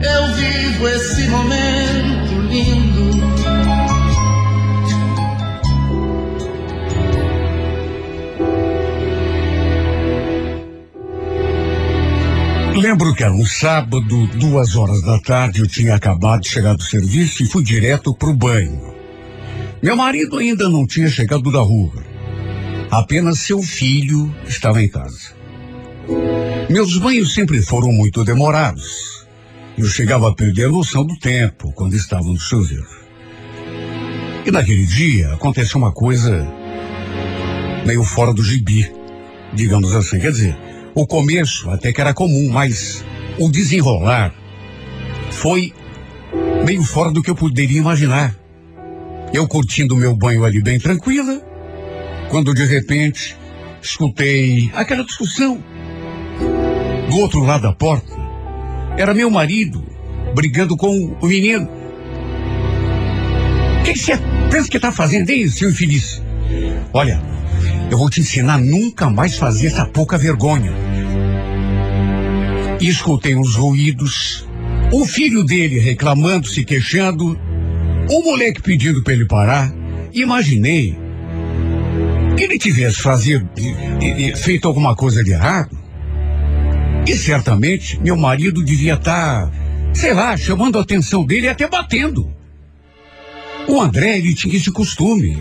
eu vivo esse momento lindo. Lembro que era um sábado, duas horas da tarde, eu tinha acabado de chegar do serviço e fui direto pro banho. Meu marido ainda não tinha chegado da rua. Apenas seu filho estava em casa. Meus banhos sempre foram muito demorados. Eu chegava a perder a noção do tempo quando estava no chuveiro. E naquele dia aconteceu uma coisa meio fora do gibi, digamos assim. Quer dizer, o começo até que era comum, mas o desenrolar foi meio fora do que eu poderia imaginar. Eu curtindo meu banho ali bem tranquila, quando de repente escutei aquela discussão. Do outro lado da porta, era meu marido brigando com o menino. O que você pensa que está fazendo aí, seu infeliz? Olha, eu vou te ensinar nunca mais fazer essa pouca vergonha. E escutei uns ruídos, o filho dele reclamando, se queixando, o moleque pedindo para ele parar. Imaginei que ele tivesse feito alguma coisa de errado. E certamente meu marido devia estar, tá, sei lá, chamando a atenção dele e até batendo. O André, ele tinha esse costume.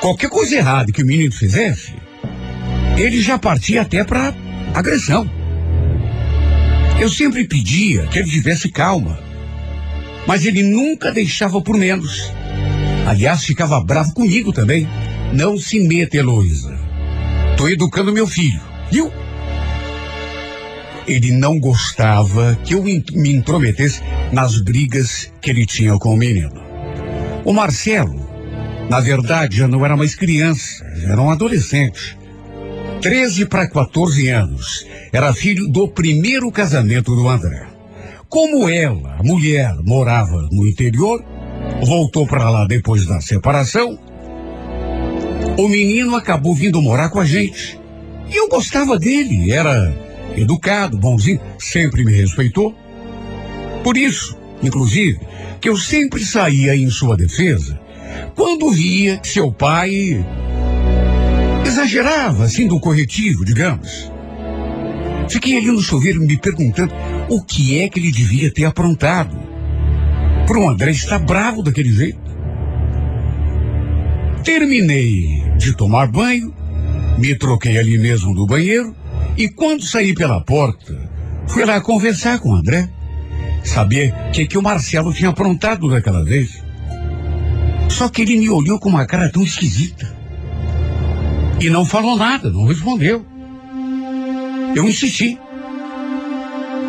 Qualquer coisa errada que o menino fizesse, ele já partia até para agressão. Eu sempre pedia que ele tivesse calma, mas ele nunca deixava por menos. Aliás, ficava bravo comigo também. Não se meta, Heloísa. Tô educando meu filho, viu? Ele não gostava que eu me intrometesse nas brigas que ele tinha com o menino. O Marcelo, na verdade, já não era mais criança, já era um adolescente. 13 para 14 anos. Era filho do primeiro casamento do André. Como ela, a mulher, morava no interior, voltou para lá depois da separação, o menino acabou vindo morar com a gente. E eu gostava dele, era educado, bonzinho, sempre me respeitou. Por isso, inclusive, que eu sempre saía em sua defesa quando via seu pai exagerava, assim, do corretivo, digamos. Fiquei ali no chuveiro me perguntando o que é que ele devia ter aprontado. Para o André estar bravo daquele jeito. Terminei de tomar banho, me troquei ali mesmo do banheiro e quando saí pela porta, fui lá conversar com o André. Saber o que, que o Marcelo tinha aprontado daquela vez. Só que ele me olhou com uma cara tão esquisita. E não falou nada, não respondeu. Eu insisti.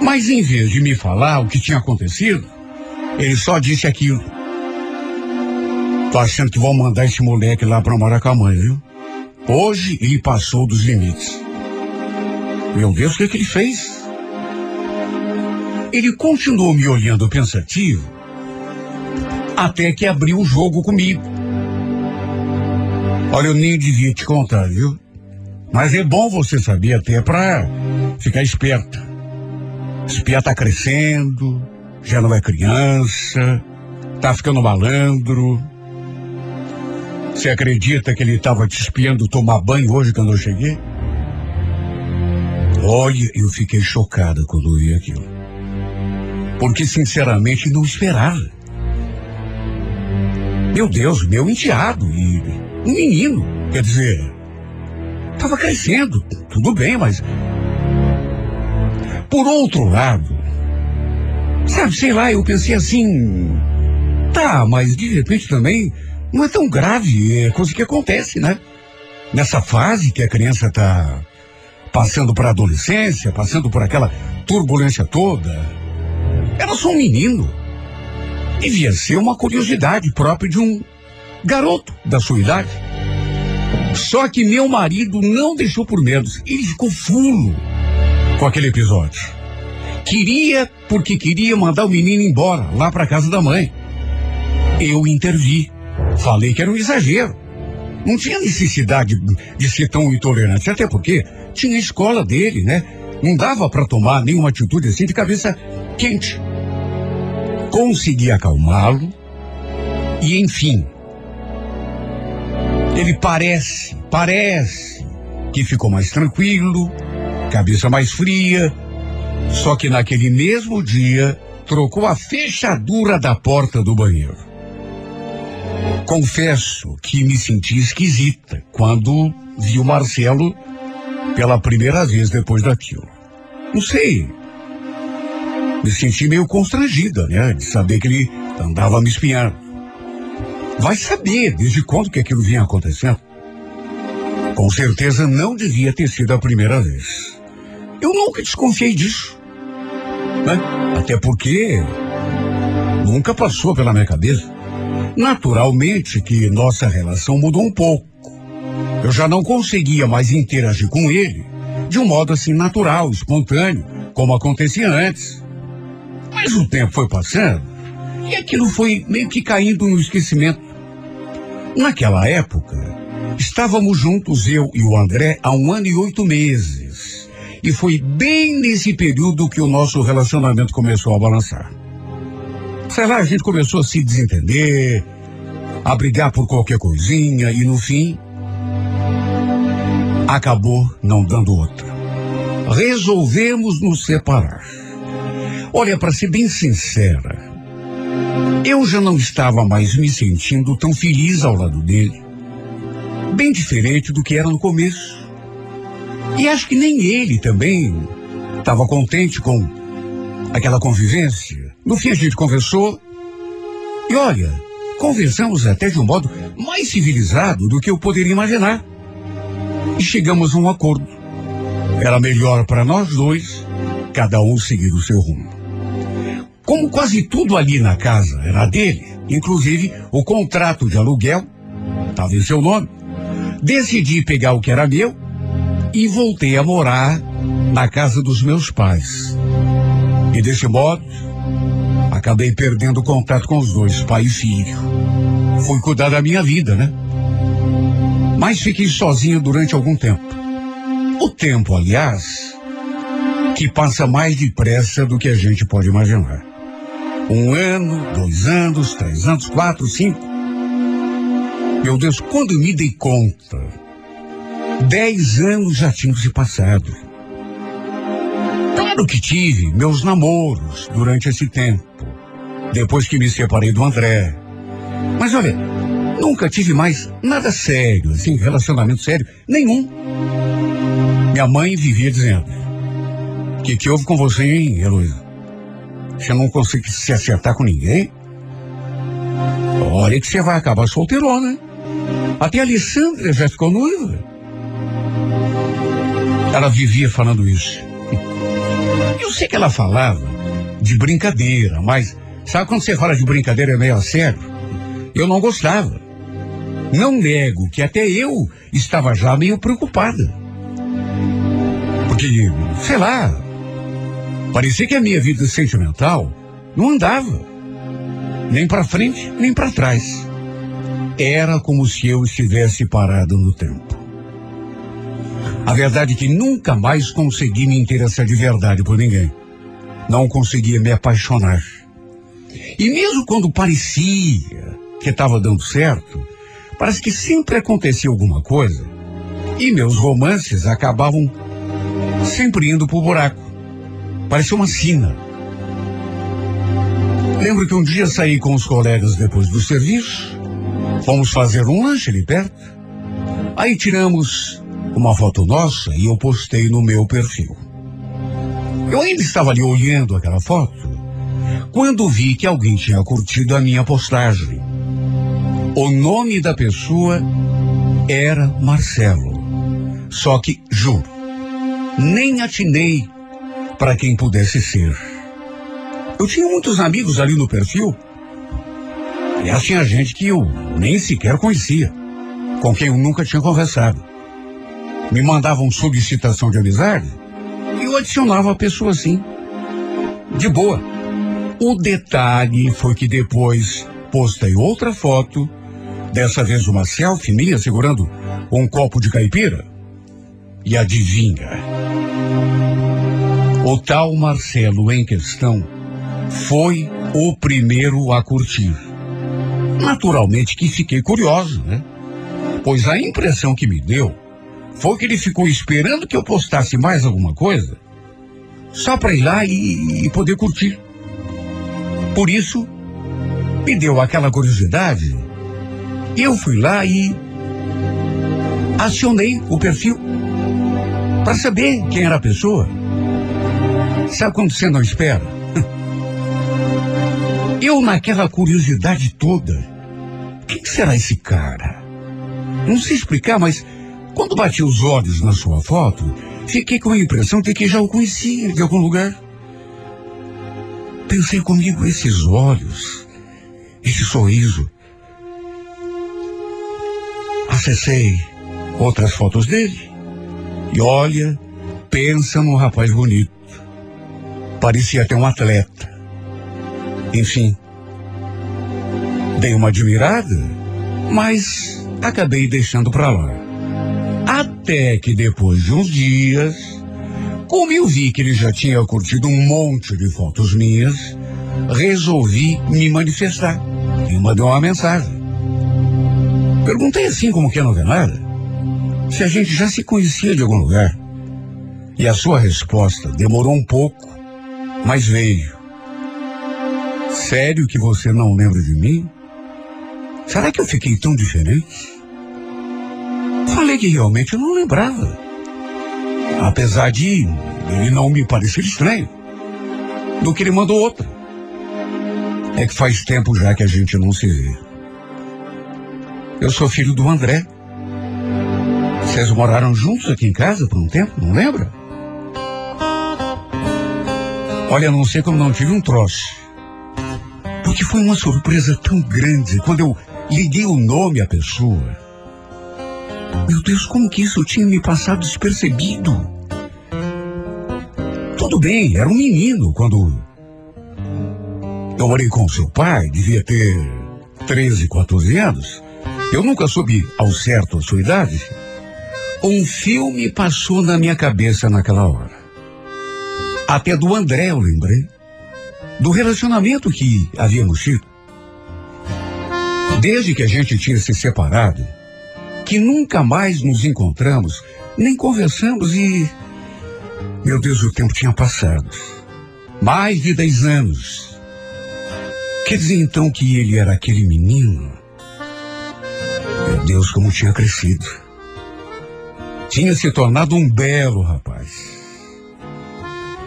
Mas em vez de me falar o que tinha acontecido, ele só disse aquilo. Tô achando que vão mandar esse moleque lá pra morar com a mãe, viu? Hoje ele passou dos limites. Meu Deus, o que, que ele fez? Ele continuou me olhando pensativo até que abriu o jogo comigo. Olha, eu nem devia te contar, viu? Mas é bom você saber até para ficar esperta. Espia tá crescendo, já não é criança, tá ficando malandro. Você acredita que ele estava te espiando tomar banho hoje quando eu cheguei? Olha, eu fiquei chocada quando vi aquilo. Porque sinceramente não esperava. Meu Deus, meu enteado e um menino, quer dizer, estava crescendo, tudo bem, mas por outro lado, sabe, sei lá, eu pensei assim, tá, mas de repente também não é tão grave, é coisa que acontece, né? Nessa fase que a criança está passando para a adolescência, passando por aquela turbulência toda. Era só um menino. Devia ser uma curiosidade própria de um garoto da sua idade. Só que meu marido não deixou por menos. Ele ficou fulo com aquele episódio. Queria, porque queria mandar o menino embora, lá para casa da mãe. Eu intervi. Falei que era um exagero. Não tinha necessidade de ser tão intolerante, até porque tinha escola dele, né? Não dava para tomar nenhuma atitude assim de cabeça quente. Consegui acalmá-lo e, enfim, ele parece, parece que ficou mais tranquilo, cabeça mais fria, só que naquele mesmo dia trocou a fechadura da porta do banheiro. Confesso que me senti esquisita quando vi o Marcelo pela primeira vez depois daquilo. Não sei. Me senti meio constrangida, né? De saber que ele andava me espiando. Vai saber desde quando que aquilo vinha acontecendo. Com certeza não devia ter sido a primeira vez. Eu nunca desconfiei disso. Né? Até porque nunca passou pela minha cabeça. Naturalmente que nossa relação mudou um pouco. Eu já não conseguia mais interagir com ele de um modo assim natural, espontâneo, como acontecia antes. Mas o tempo foi passando e aquilo foi meio que caindo no esquecimento. Naquela época, estávamos juntos, eu e o André, há um ano e oito meses. E foi bem nesse período que o nosso relacionamento começou a balançar. Sei lá, a gente começou a se desentender, a brigar por qualquer coisinha e no fim acabou não dando outra. Resolvemos nos separar. Olha, para ser bem sincera, eu já não estava mais me sentindo tão feliz ao lado dele. Bem diferente do que era no começo. E acho que nem ele também estava contente com aquela convivência. No fim a gente conversou e olha, conversamos até de um modo mais civilizado do que eu poderia imaginar. E chegamos a um acordo. Era melhor para nós dois, cada um seguir o seu rumo. Como quase tudo ali na casa era dele, inclusive o contrato de aluguel, estava em seu nome, decidi pegar o que era meu e voltei a morar na casa dos meus pais. E desse modo, acabei perdendo o contato com os dois, pai e filho. Fui cuidar da minha vida, né? Mas fiquei sozinho durante algum tempo. O tempo, aliás, que passa mais depressa do que a gente pode imaginar. Um ano, dois anos, três anos, quatro, cinco. Meu Deus, quando me dei conta, dez anos já tinham se passado. Claro que tive meus namoros durante esse tempo, depois que me separei do André. Mas olha, nunca tive mais nada sério, assim, relacionamento sério, nenhum. Minha mãe vivia dizendo: O que, que houve com você, hein, Heloísa? Você não consegue se acertar com ninguém? Olha que você vai acabar solteirona, né? Até a Alessandra já ficou noiva. Ela vivia falando isso. Eu sei que ela falava de brincadeira, mas sabe quando você fala de brincadeira é meio a sério? Eu não gostava. Não nego que até eu estava já meio preocupada. Porque, sei lá, parecia que a minha vida sentimental não andava. Nem para frente, nem para trás. Era como se eu estivesse parado no tempo. A verdade é que nunca mais consegui me interessar de verdade por ninguém. Não conseguia me apaixonar. E mesmo quando parecia que estava dando certo, parece que sempre acontecia alguma coisa. E meus romances acabavam sempre indo pro buraco. Parecia uma sina. Lembro que um dia saí com os colegas depois do serviço. Fomos fazer um lanche ali perto. Aí tiramos uma foto nossa e eu postei no meu perfil. Eu ainda estava ali olhando aquela foto quando vi que alguém tinha curtido a minha postagem. O nome da pessoa era Marcelo. Só que, juro, nem atinei para quem pudesse ser. Eu tinha muitos amigos ali no perfil. Aliás, tinha gente que eu nem sequer conhecia, com quem eu nunca tinha conversado. Me mandavam solicitação de amizade e eu adicionava a pessoa assim. De boa. O detalhe foi que depois postei outra foto, dessa vez uma selfie minha segurando um copo de caipira. E adivinha? O tal Marcelo em questão foi o primeiro a curtir. Naturalmente que fiquei curioso, né? Pois a impressão que me deu foi que ele ficou esperando que eu postasse mais alguma coisa só para ir lá e, e poder curtir. Por isso, me deu aquela curiosidade. Eu fui lá e acionei o perfil para saber quem era a pessoa. Sabe quando você não espera? Eu, naquela curiosidade toda, quem será esse cara? Não sei explicar, mas quando bati os olhos na sua foto, fiquei com a impressão de que já o conhecia de algum lugar. Pensei comigo, esses olhos, esse sorriso. Acessei outras fotos dele. E olha, pensa num rapaz bonito. Parecia até um atleta. Enfim, dei uma admirada, mas acabei deixando para lá. Até que depois de uns dias, como eu vi que ele já tinha curtido um monte de fotos minhas, resolvi me manifestar e mandei uma mensagem. Perguntei assim como que não vê nada, se a gente já se conhecia de algum lugar. E a sua resposta demorou um pouco, mas veio. Sério que você não lembra de mim? Será que eu fiquei tão diferente? Falei que realmente eu não lembrava. Apesar de ele não me parecer estranho. Do que ele mandou outra. É que faz tempo já que a gente não se vê. Eu sou filho do André. Vocês moraram juntos aqui em casa por um tempo, não lembra? Olha, não sei como não tive um troço. Porque foi uma surpresa tão grande quando eu liguei o nome à pessoa. Meu Deus, como que isso tinha me passado despercebido? Tudo bem, era um menino quando eu morei com seu pai, devia ter 13, 14 anos. Eu nunca soube ao certo a sua idade. Um filme passou na minha cabeça naquela hora. Até do André eu lembrei. Do relacionamento que havíamos tido. Desde que a gente tinha se separado, que nunca mais nos encontramos, nem conversamos e. Meu Deus, o tempo tinha passado. Mais de dez anos. Quer dizer então que ele era aquele menino? Meu Deus, como tinha crescido. Tinha se tornado um belo rapaz.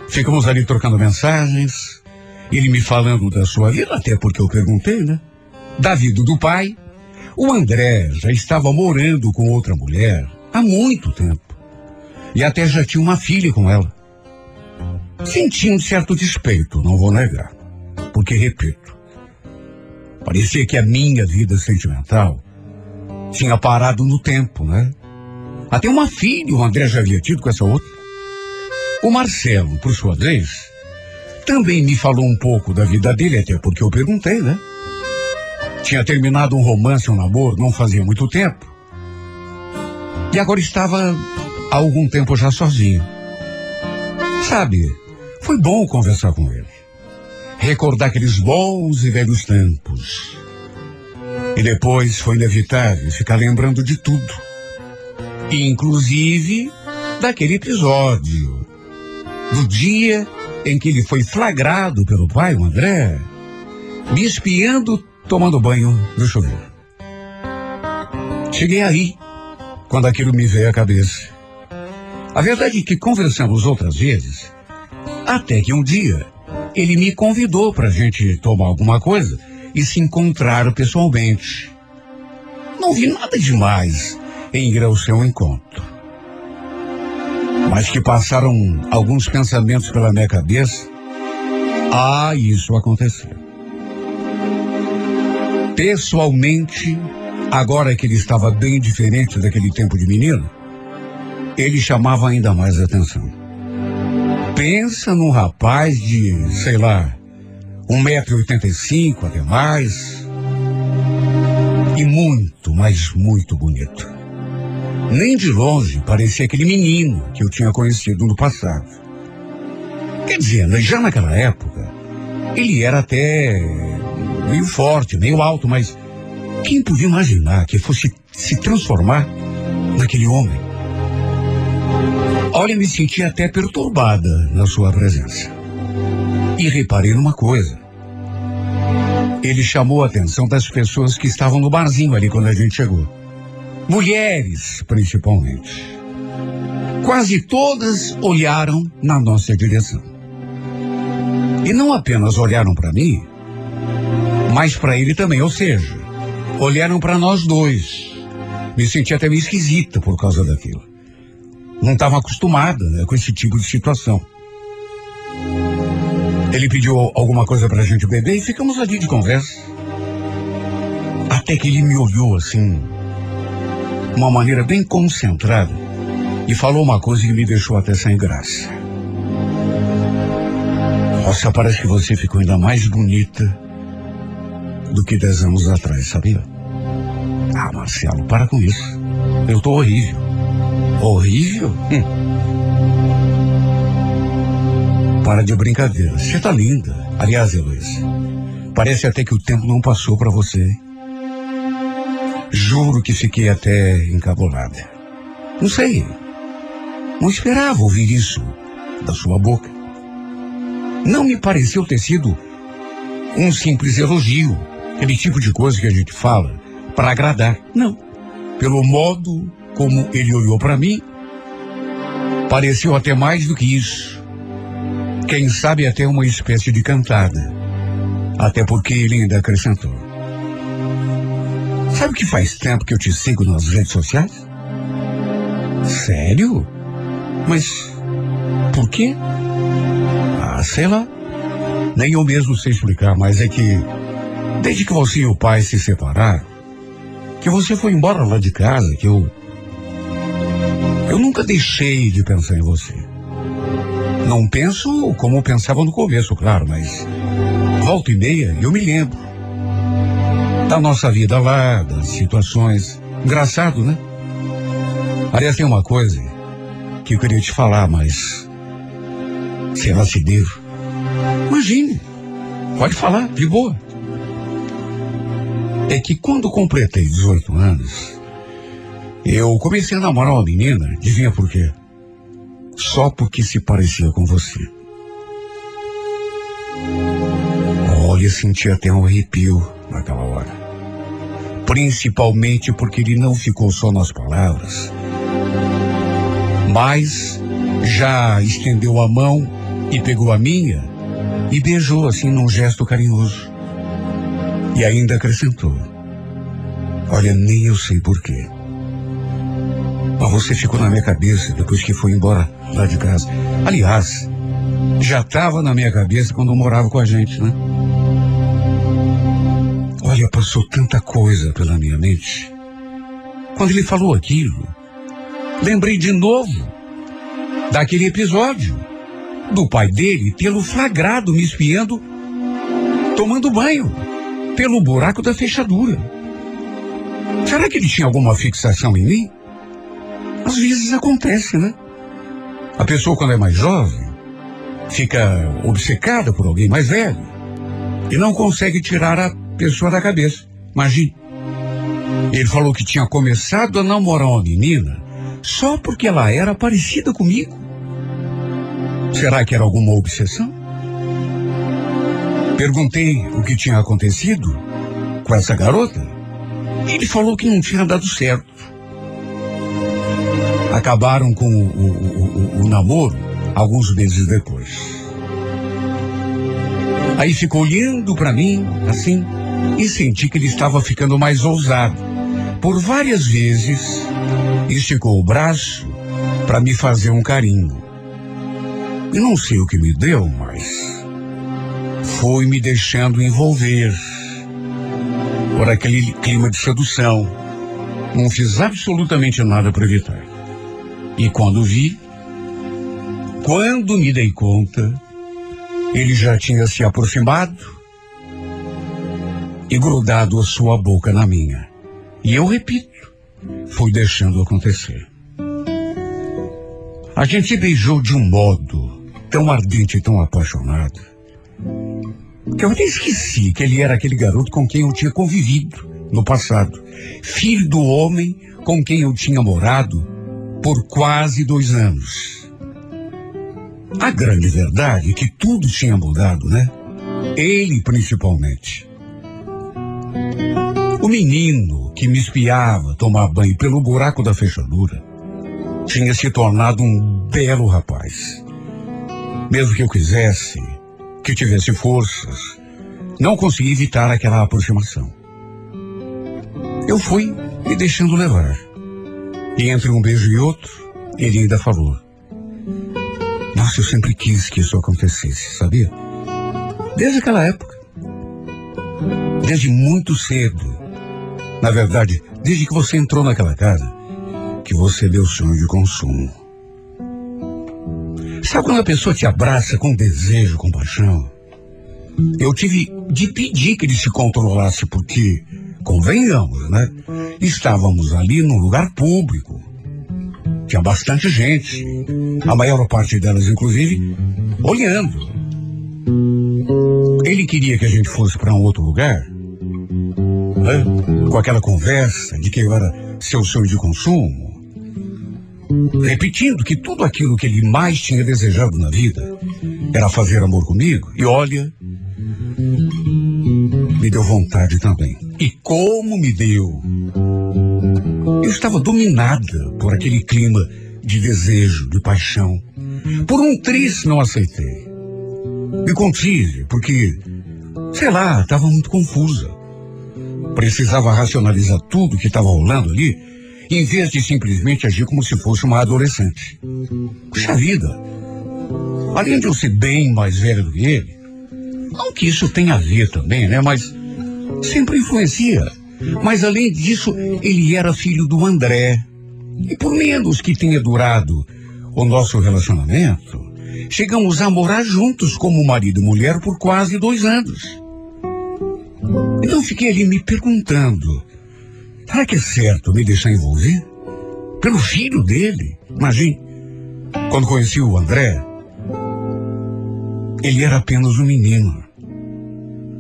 Ficamos ali trocando mensagens, ele me falando da sua vida, até porque eu perguntei, né? Da vida do pai. O André já estava morando com outra mulher há muito tempo. E até já tinha uma filha com ela. Senti um certo despeito, não vou negar. Porque, repito, parecia que a minha vida sentimental tinha parado no tempo, né? Até uma filha o André já havia tido com essa outra. O Marcelo, por sua vez, também me falou um pouco da vida dele, até porque eu perguntei, né? Tinha terminado um romance, um namoro, não fazia muito tempo. E agora estava há algum tempo já sozinho. Sabe, foi bom conversar com ele. Recordar aqueles bons e velhos tempos. E depois foi inevitável ficar lembrando de tudo. Inclusive daquele episódio. Do dia em que ele foi flagrado pelo pai, o André, me espiando tomando banho no chuveiro. Cheguei aí, quando aquilo me veio à cabeça. A verdade é que conversamos outras vezes, até que um dia ele me convidou para a gente tomar alguma coisa e se encontrar pessoalmente. Não vi nada demais em ir ao seu encontro. Mas que passaram alguns pensamentos pela minha cabeça Ah, isso aconteceu. Pessoalmente, agora que ele estava bem diferente daquele tempo de menino, ele chamava ainda mais atenção. Pensa num rapaz de, sei lá, um metro e oitenta e cinco, até mais. E muito, mas muito bonito. Nem de longe parecia aquele menino que eu tinha conhecido no passado. Quer dizer, já naquela época, ele era até meio forte, meio alto, mas quem podia imaginar que fosse se transformar naquele homem? Olha, me senti até perturbada na sua presença. E reparei numa coisa. Ele chamou a atenção das pessoas que estavam no barzinho ali quando a gente chegou. Mulheres, principalmente. Quase todas olharam na nossa direção. E não apenas olharam para mim, mas para ele também, ou seja, olharam para nós dois. Me senti até meio esquisita por causa daquilo. Não estava acostumada né, com esse tipo de situação. Ele pediu alguma coisa para a gente beber e ficamos ali de conversa. Até que ele me olhou assim, uma maneira bem concentrada, e falou uma coisa que me deixou até sem graça. Nossa, parece que você ficou ainda mais bonita do que dez anos atrás, sabia? Ah, Marcelo, para com isso. Eu tô horrível. Horrível? Hum. Para de brincadeira. Você tá linda. Aliás, Heloísa, parece até que o tempo não passou para você. Juro que fiquei até encabulada. Não sei. Não esperava ouvir isso da sua boca. Não me pareceu ter sido um simples elogio, aquele tipo de coisa que a gente fala para agradar. Não. Pelo modo como ele olhou para mim, pareceu até mais do que isso. Quem sabe até uma espécie de cantada. Até porque ele ainda acrescentou. Sabe que faz tempo que eu te sigo nas redes sociais? Sério? Mas por quê? Ah, sei lá. Nem eu mesmo sei explicar, mas é que desde que você e o pai se separaram, que você foi embora lá de casa, que eu eu nunca deixei de pensar em você. Não penso como pensava no começo, claro, mas volta e meia eu me lembro da nossa vida lá, das situações. Engraçado, né? Aliás, tem uma coisa que eu queria te falar, mas sei lá se devo. Imagine, pode falar, de boa. É que quando completei 18 anos, eu comecei a namorar uma menina, adivinha por quê? só porque se parecia com você. Olha, senti até um arrepio naquela hora. Principalmente porque ele não ficou só nas palavras, mas já estendeu a mão e pegou a minha e beijou assim num gesto carinhoso. E ainda acrescentou: Olha, nem eu sei porquê. Mas você ficou na minha cabeça depois que foi embora lá de casa. Aliás, já estava na minha cabeça quando morava com a gente, né? Olha, passou tanta coisa pela minha mente. Quando ele falou aquilo, lembrei de novo daquele episódio do pai dele tê-lo flagrado me espiando tomando banho pelo buraco da fechadura. Será que ele tinha alguma fixação em mim? Às vezes acontece, né? A pessoa, quando é mais jovem, fica obcecada por alguém mais velho e não consegue tirar a pessoa da cabeça. Imagine. Ele falou que tinha começado a namorar uma menina só porque ela era parecida comigo. Será que era alguma obsessão? Perguntei o que tinha acontecido com essa garota. Ele falou que não tinha dado certo acabaram com o, o, o, o namoro alguns meses depois. Aí ficou olhando para mim, assim, e senti que ele estava ficando mais ousado. Por várias vezes, esticou o braço para me fazer um carinho. E não sei o que me deu, mas fui me deixando envolver por aquele clima de sedução. Não fiz absolutamente nada para evitar. E quando vi, quando me dei conta, ele já tinha se aproximado e grudado a sua boca na minha. E eu repito, fui deixando acontecer. A gente se beijou de um modo tão ardente e tão apaixonado que eu até esqueci que ele era aquele garoto com quem eu tinha convivido no passado. Filho do homem com quem eu tinha morado por quase dois anos. A grande verdade é que tudo tinha mudado, né? Ele principalmente. O menino que me espiava tomar banho pelo buraco da fechadura tinha se tornado um belo rapaz. Mesmo que eu quisesse, que tivesse forças, não consegui evitar aquela aproximação. Eu fui me deixando levar. E entre um beijo e outro, ele ainda falou: Nossa, eu sempre quis que isso acontecesse, sabia? Desde aquela época. Desde muito cedo. Na verdade, desde que você entrou naquela casa, que você deu sonho de consumo. Sabe quando a pessoa te abraça com desejo, com paixão? Eu tive de pedir que ele se controlasse, porque, convenhamos, né? Estávamos ali num lugar público. Tinha bastante gente. A maior parte delas, inclusive, olhando. Ele queria que a gente fosse para um outro lugar né? com aquela conversa de que eu era seu sonho de consumo, repetindo que tudo aquilo que ele mais tinha desejado na vida era fazer amor comigo. E olha, me deu vontade também. E como me deu! Eu estava dominada por aquele clima de desejo, de paixão. Por um triz não aceitei. Me contive, porque, sei lá, estava muito confusa precisava racionalizar tudo que estava rolando ali, em vez de simplesmente agir como se fosse uma adolescente. Puxa vida! Além de eu ser bem mais velho do que ele, não que isso tenha a ver também, né? Mas sempre influencia. Mas além disso, ele era filho do André. E por menos que tenha durado o nosso relacionamento, chegamos a morar juntos como marido e mulher por quase dois anos. Então fiquei ali me perguntando: será que é certo me deixar envolver? Pelo filho dele? Imagine, quando conheci o André, ele era apenas um menino.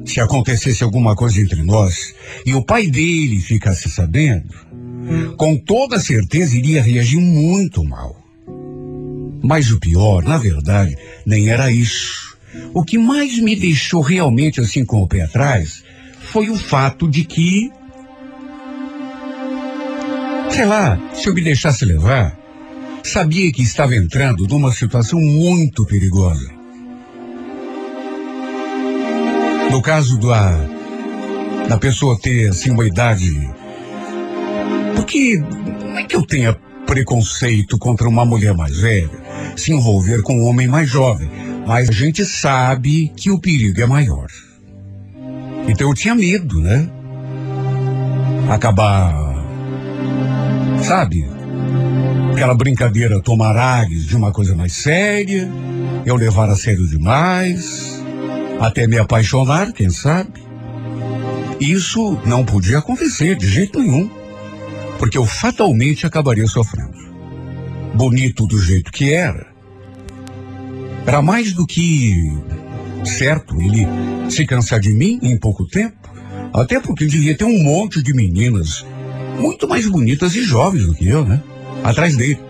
Se acontecesse alguma coisa entre nós e o pai dele ficasse sabendo, com toda certeza iria reagir muito mal. Mas o pior, na verdade, nem era isso. O que mais me deixou realmente assim com o pé atrás foi o fato de que, sei lá, se eu me deixasse levar, sabia que estava entrando numa situação muito perigosa. No caso da, da pessoa ter assim uma idade. Porque não é que eu tenha preconceito contra uma mulher mais velha se envolver com um homem mais jovem, mas a gente sabe que o perigo é maior. Então eu tinha medo, né? Acabar, sabe? Aquela brincadeira tomar ares de uma coisa mais séria, eu levar a sério demais, até me apaixonar, quem sabe? Isso não podia acontecer de jeito nenhum, porque eu fatalmente acabaria sofrendo. Bonito do jeito que era, era mais do que certo ele se cansar de mim em pouco tempo, até porque devia ter um monte de meninas muito mais bonitas e jovens do que eu, né? Atrás dele.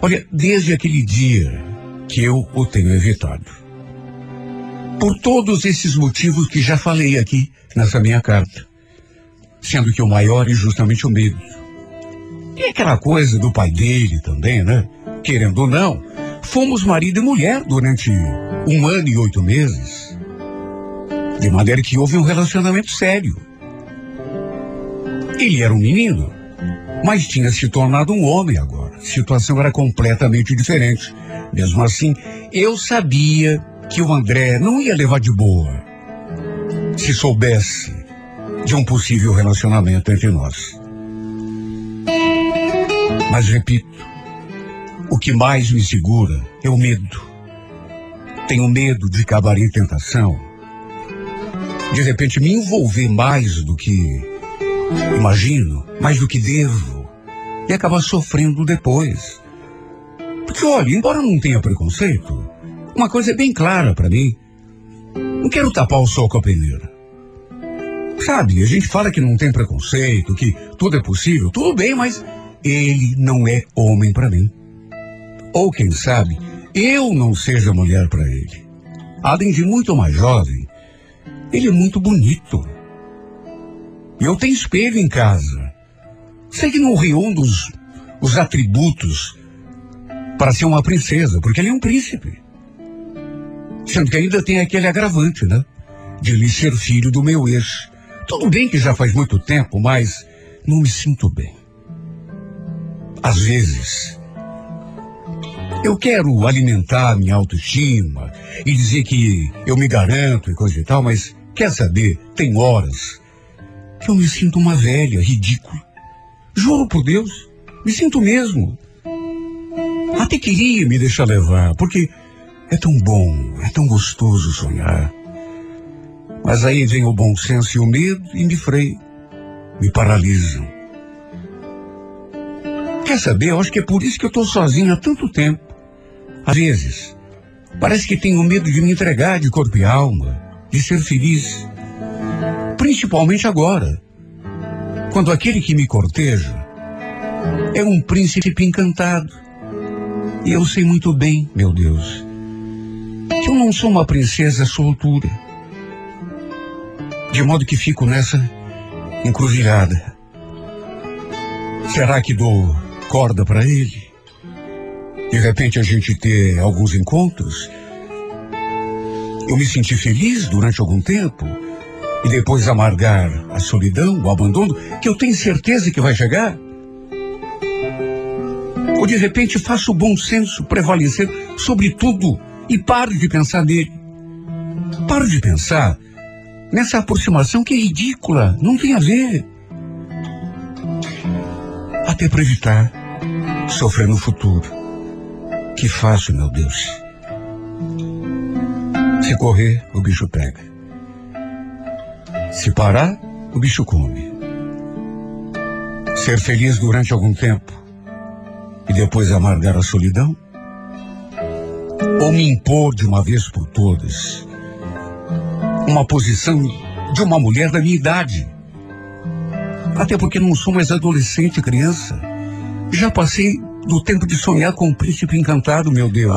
Olha, desde aquele dia que eu o tenho evitado. Por todos esses motivos que já falei aqui nessa minha carta. Sendo que o maior é justamente o medo. E aquela coisa do pai dele também, né? Querendo ou não, fomos marido e mulher durante um ano e oito meses. De maneira que houve um relacionamento sério. Ele era um menino, mas tinha se tornado um homem agora. A situação era completamente diferente. Mesmo assim, eu sabia que o André não ia levar de boa se soubesse de um possível relacionamento entre nós. Mas repito, o que mais me segura é o medo. Tenho medo de acabar em tentação. De repente me envolver mais do que imagino, mais do que devo, e acabar sofrendo depois. Porque olha, embora não tenha preconceito, uma coisa é bem clara para mim. Não quero tapar o sol com a peneira. Sabe, a gente fala que não tem preconceito, que tudo é possível, tudo bem, mas ele não é homem para mim. Ou quem sabe, eu não seja mulher para ele. Além de muito mais jovem, ele é muito bonito. E eu tenho espelho em casa. Sei que não reúno os, os atributos para ser uma princesa, porque ele é um príncipe. Sendo que ainda tem aquele agravante, né? De ele ser filho do meu ex. Tudo bem que já faz muito tempo, mas não me sinto bem. Às vezes, eu quero alimentar minha autoestima e dizer que eu me garanto e coisa e tal, mas quer saber? Tem horas que eu me sinto uma velha, ridícula. Juro por Deus, me sinto mesmo. Até queria me deixar levar, porque é tão bom, é tão gostoso sonhar. Mas aí vem o bom senso e o medo e me freiam, me paralisam. Quer saber? Eu acho que é por isso que eu estou sozinho há tanto tempo. Às vezes, parece que tenho medo de me entregar de corpo e alma, de ser feliz. Principalmente agora, quando aquele que me corteja é um príncipe encantado. E eu sei muito bem, meu Deus, que eu não sou uma princesa soltura. De modo que fico nessa encruzilhada. Será que dou corda para ele? De repente a gente ter alguns encontros? Eu me senti feliz durante algum tempo e depois amargar a solidão, o abandono, que eu tenho certeza que vai chegar? Ou de repente faço o bom senso prevalecer sobre tudo e paro de pensar nele? Paro de pensar nessa aproximação que é ridícula, não tem a ver. Até para evitar sofrer no futuro. Que faço, meu Deus? Se correr, o bicho pega. Se parar, o bicho come. Ser feliz durante algum tempo e depois amargar a solidão? Ou me impor de uma vez por todas uma posição de uma mulher da minha idade. Até porque não sou mais adolescente, criança. Já passei do tempo de sonhar com o um príncipe encantado, meu Deus.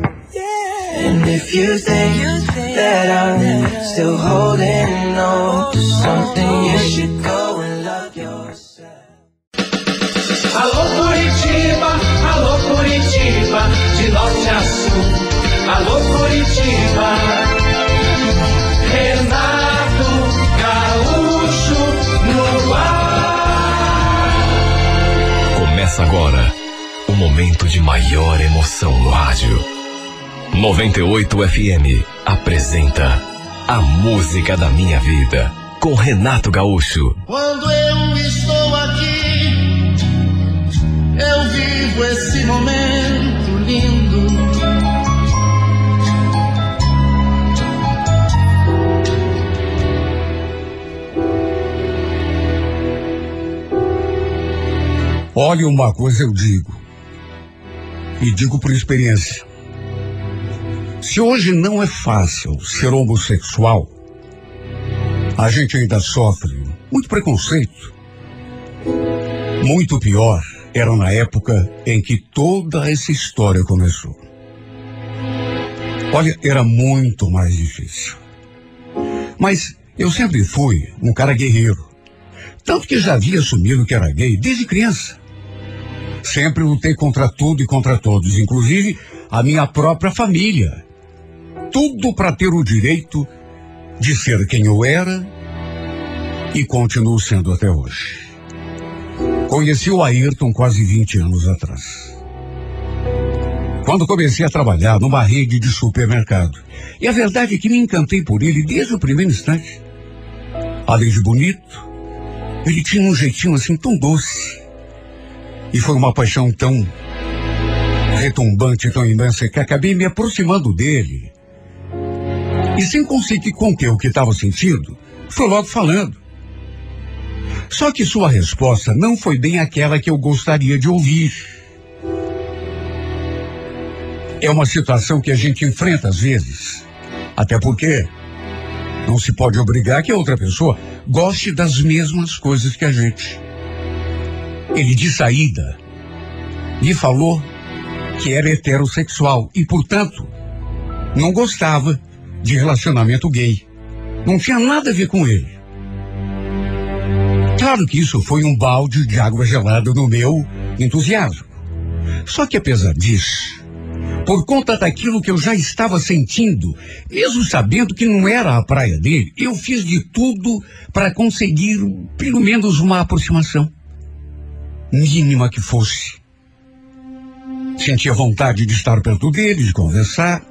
And if you think that I'm still holding on to something, you should go and love yourself. Alô Curitiba, alô Curitiba, de norte a sul. Alô Curitiba, Renato Gaúcho no ar. Começa agora o momento de maior emoção no rádio. 98 FM apresenta A Música da Minha Vida com Renato Gaúcho. Quando eu estou aqui, eu vivo esse momento lindo. Olha, uma coisa eu digo, e digo por experiência. Se hoje não é fácil ser homossexual, a gente ainda sofre muito preconceito. Muito pior era na época em que toda essa história começou. Olha, era muito mais difícil. Mas eu sempre fui um cara guerreiro. Tanto que já havia assumido que era gay desde criança. Sempre lutei contra tudo e contra todos, inclusive a minha própria família. Tudo para ter o direito de ser quem eu era e continuo sendo até hoje. Conheci o Ayrton quase 20 anos atrás. Quando comecei a trabalhar numa rede de supermercado. E a verdade é que me encantei por ele desde o primeiro instante. Além de bonito, ele tinha um jeitinho assim tão doce. E foi uma paixão tão retumbante, tão imensa, que acabei me aproximando dele. E sem conseguir conter o que estava sentindo, foi logo falando. Só que sua resposta não foi bem aquela que eu gostaria de ouvir. É uma situação que a gente enfrenta às vezes. Até porque não se pode obrigar que a outra pessoa goste das mesmas coisas que a gente. Ele de saída me falou que era heterossexual e, portanto, não gostava de relacionamento gay. Não tinha nada a ver com ele. Claro que isso foi um balde de água gelada no meu entusiasmo. Só que apesar disso, por conta daquilo que eu já estava sentindo, mesmo sabendo que não era a praia dele, eu fiz de tudo para conseguir pelo menos uma aproximação. Mínima que fosse. Sentia vontade de estar perto dele, de conversar.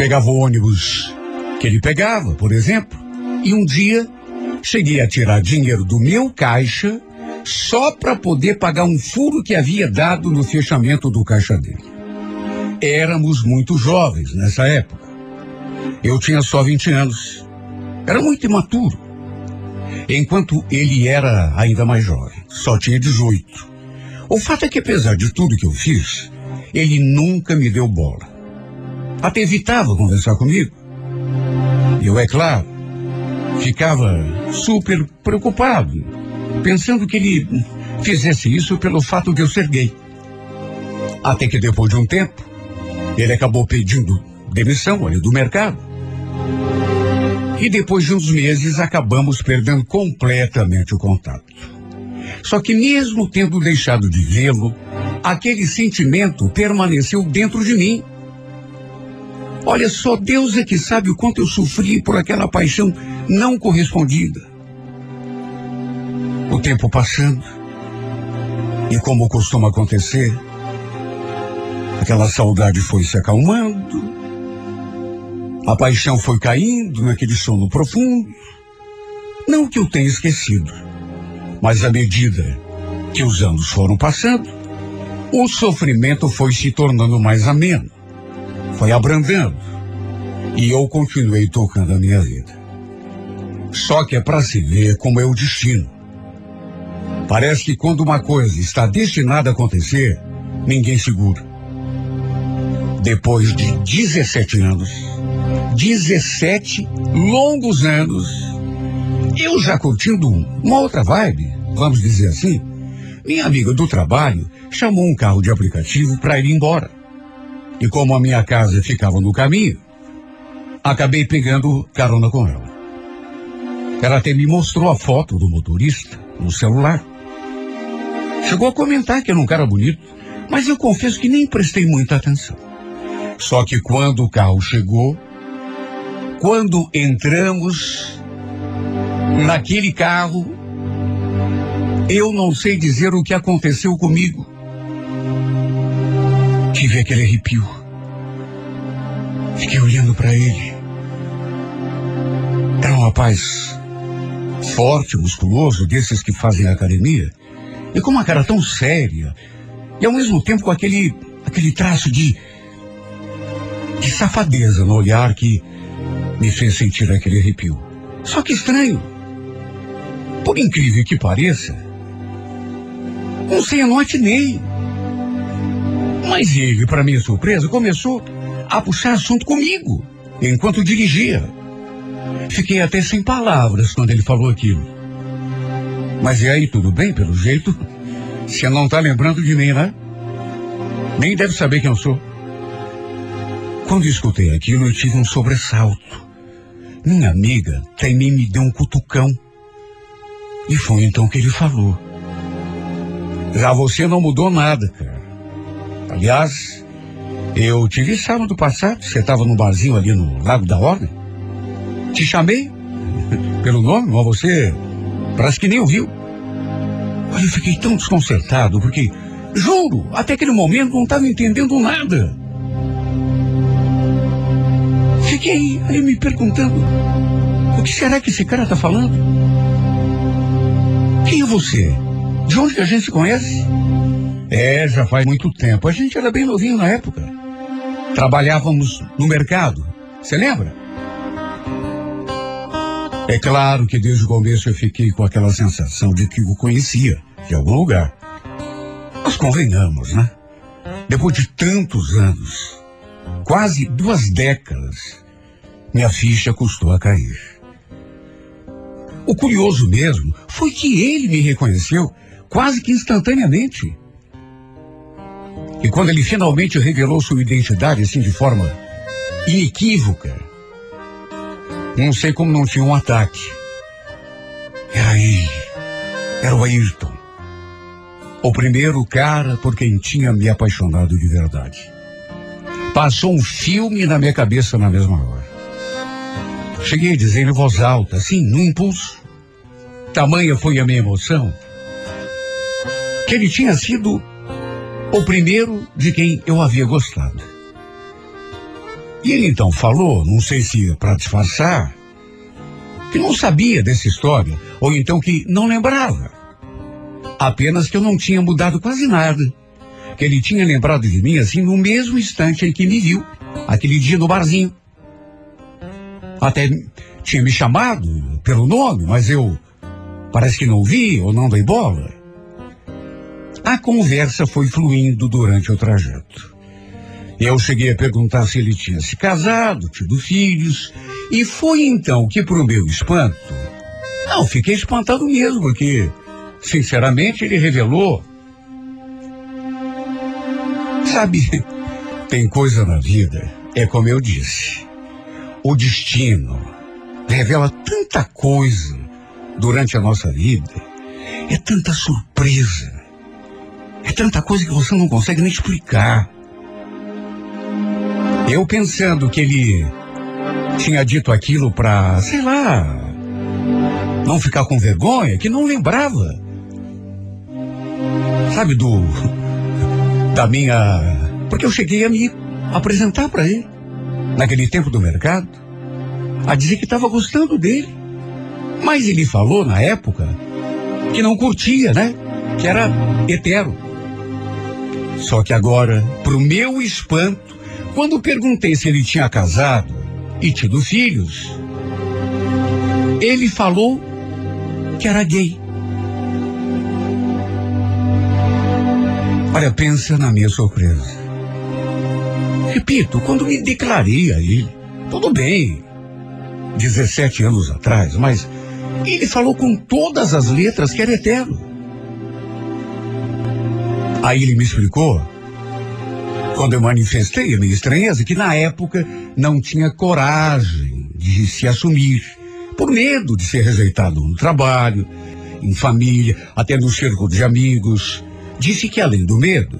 Pegava o ônibus que ele pegava, por exemplo. E um dia cheguei a tirar dinheiro do meu caixa só para poder pagar um furo que havia dado no fechamento do caixa dele. Éramos muito jovens nessa época. Eu tinha só 20 anos. Era muito imaturo. Enquanto ele era ainda mais jovem, só tinha 18. O fato é que, apesar de tudo que eu fiz, ele nunca me deu bola. Até evitava conversar comigo. Eu, é claro, ficava super preocupado, pensando que ele fizesse isso pelo fato de eu ser gay. Até que depois de um tempo, ele acabou pedindo demissão ali do mercado. E depois de uns meses acabamos perdendo completamente o contato. Só que mesmo tendo deixado de vê-lo, aquele sentimento permaneceu dentro de mim. Olha, só Deus é que sabe o quanto eu sofri por aquela paixão não correspondida. O tempo passando, e como costuma acontecer, aquela saudade foi se acalmando, a paixão foi caindo naquele sono profundo. Não que eu tenha esquecido, mas à medida que os anos foram passando, o sofrimento foi se tornando mais ameno, foi abrandando, e eu continuei tocando a minha vida. Só que é para se ver como é o destino. Parece que quando uma coisa está destinada a acontecer, ninguém segura. Depois de 17 anos, 17 longos anos, eu já curtindo uma outra vibe, vamos dizer assim, minha amiga do trabalho chamou um carro de aplicativo para ir embora. E como a minha casa ficava no caminho, acabei pegando carona com ela. Ela até me mostrou a foto do motorista no celular. Chegou a comentar que era um cara bonito, mas eu confesso que nem prestei muita atenção. Só que quando o carro chegou, quando entramos naquele carro, eu não sei dizer o que aconteceu comigo. Tive aquele arrepio. Fiquei olhando para ele. Era um rapaz forte, musculoso, desses que fazem academia, e com uma cara tão séria, e ao mesmo tempo com aquele, aquele traço de, de safadeza no olhar que me fez sentir aquele arrepio. Só que estranho. Por incrível que pareça, não sei, eu não atinei. Mas ele, para minha surpresa, começou a puxar assunto comigo, enquanto dirigia. Fiquei até sem palavras quando ele falou aquilo. Mas e aí, tudo bem, pelo jeito? Você não tá lembrando de mim, né? Nem deve saber quem eu sou. Quando escutei aquilo, eu tive um sobressalto. Minha amiga também me deu um cutucão. E foi então que ele falou. Já você não mudou nada, cara. Aliás, eu te vi sábado passado, você estava no barzinho ali no Lago da Ordem. Te chamei pelo nome, mas você parece que nem ouviu. Olha, eu fiquei tão desconcertado, porque, juro, até aquele momento não estava entendendo nada. Fiquei ali me perguntando, o que será que esse cara está falando? Quem é você? De onde que a gente se conhece? É, já faz muito tempo. A gente era bem novinho na época. Trabalhávamos no mercado. Você lembra? É claro que desde o começo eu fiquei com aquela sensação de que o conhecia de algum lugar. Mas convenhamos, né? Depois de tantos anos, quase duas décadas, minha ficha custou a cair. O curioso mesmo foi que ele me reconheceu quase que instantaneamente. E quando ele finalmente revelou sua identidade assim de forma inequívoca, não sei como não tinha um ataque. Era ele. Era o Ayrton. O primeiro cara por quem tinha me apaixonado de verdade. Passou um filme na minha cabeça na mesma hora. Cheguei a dizer em voz alta, assim, no impulso. Tamanha foi a minha emoção, que ele tinha sido o primeiro de quem eu havia gostado. E ele então falou, não sei se para disfarçar, que não sabia dessa história, ou então que não lembrava. Apenas que eu não tinha mudado quase nada. Que ele tinha lembrado de mim assim no mesmo instante em que me viu, aquele dia no barzinho. Até tinha me chamado pelo nome, mas eu parece que não vi ou não dei bola. A conversa foi fluindo durante o trajeto. Eu cheguei a perguntar se ele tinha se casado, tido filhos, e foi então que, para o meu espanto, não, fiquei espantado mesmo, porque, sinceramente, ele revelou. Sabe, tem coisa na vida, é como eu disse, o destino revela tanta coisa durante a nossa vida, é tanta surpresa, é tanta coisa que você não consegue nem explicar. Eu pensando que ele tinha dito aquilo para, sei lá, não ficar com vergonha, que não lembrava. Sabe do da minha, porque eu cheguei a me apresentar para ele naquele tempo do mercado, a dizer que estava gostando dele. Mas ele falou na época que não curtia, né? Que era hetero. Só que agora, pro meu espanto, quando perguntei se ele tinha casado e tido filhos, ele falou que era gay. Olha, pensa na minha surpresa. Repito, quando me declarei a ele, tudo bem, 17 anos atrás, mas ele falou com todas as letras que era eterno. Aí ele me explicou quando eu manifestei a minha estranheza, que na época não tinha coragem de se assumir, por medo de ser rejeitado no trabalho, em família, até no círculo de amigos. Disse que além do medo,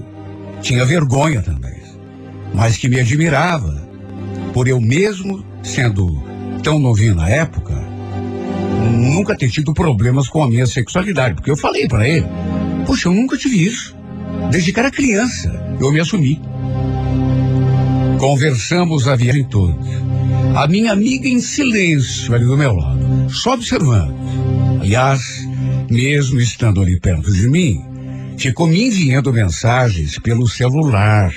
tinha vergonha também, mas que me admirava, por eu mesmo, sendo tão novinho na época, nunca ter tido problemas com a minha sexualidade, porque eu falei para ele, poxa, eu nunca tive isso. Desde que era criança, eu me assumi. Conversamos a viagem toda. A minha amiga em silêncio ali do meu lado, só observando. Aliás, mesmo estando ali perto de mim, ficou me enviando mensagens pelo celular,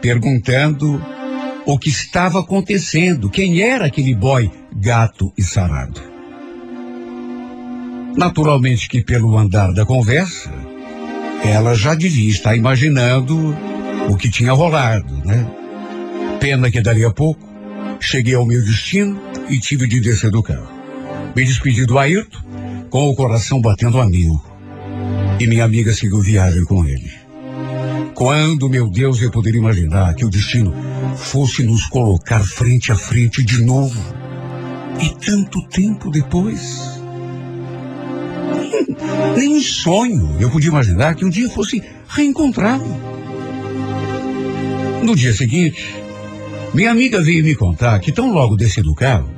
perguntando o que estava acontecendo, quem era aquele boy gato e sarado. Naturalmente que pelo andar da conversa, ela já devia estar imaginando o que tinha rolado, né? Pena que dali a pouco cheguei ao meu destino e tive de descer do carro. Me despedi do Ayrton com o coração batendo a mil. E minha amiga seguiu viagem com ele. Quando, meu Deus, eu poderia imaginar que o destino fosse nos colocar frente a frente de novo? E tanto tempo depois? Nem em sonho eu podia imaginar que um dia fosse reencontrá-lo. No dia seguinte, minha amiga veio me contar que tão logo desci do carro,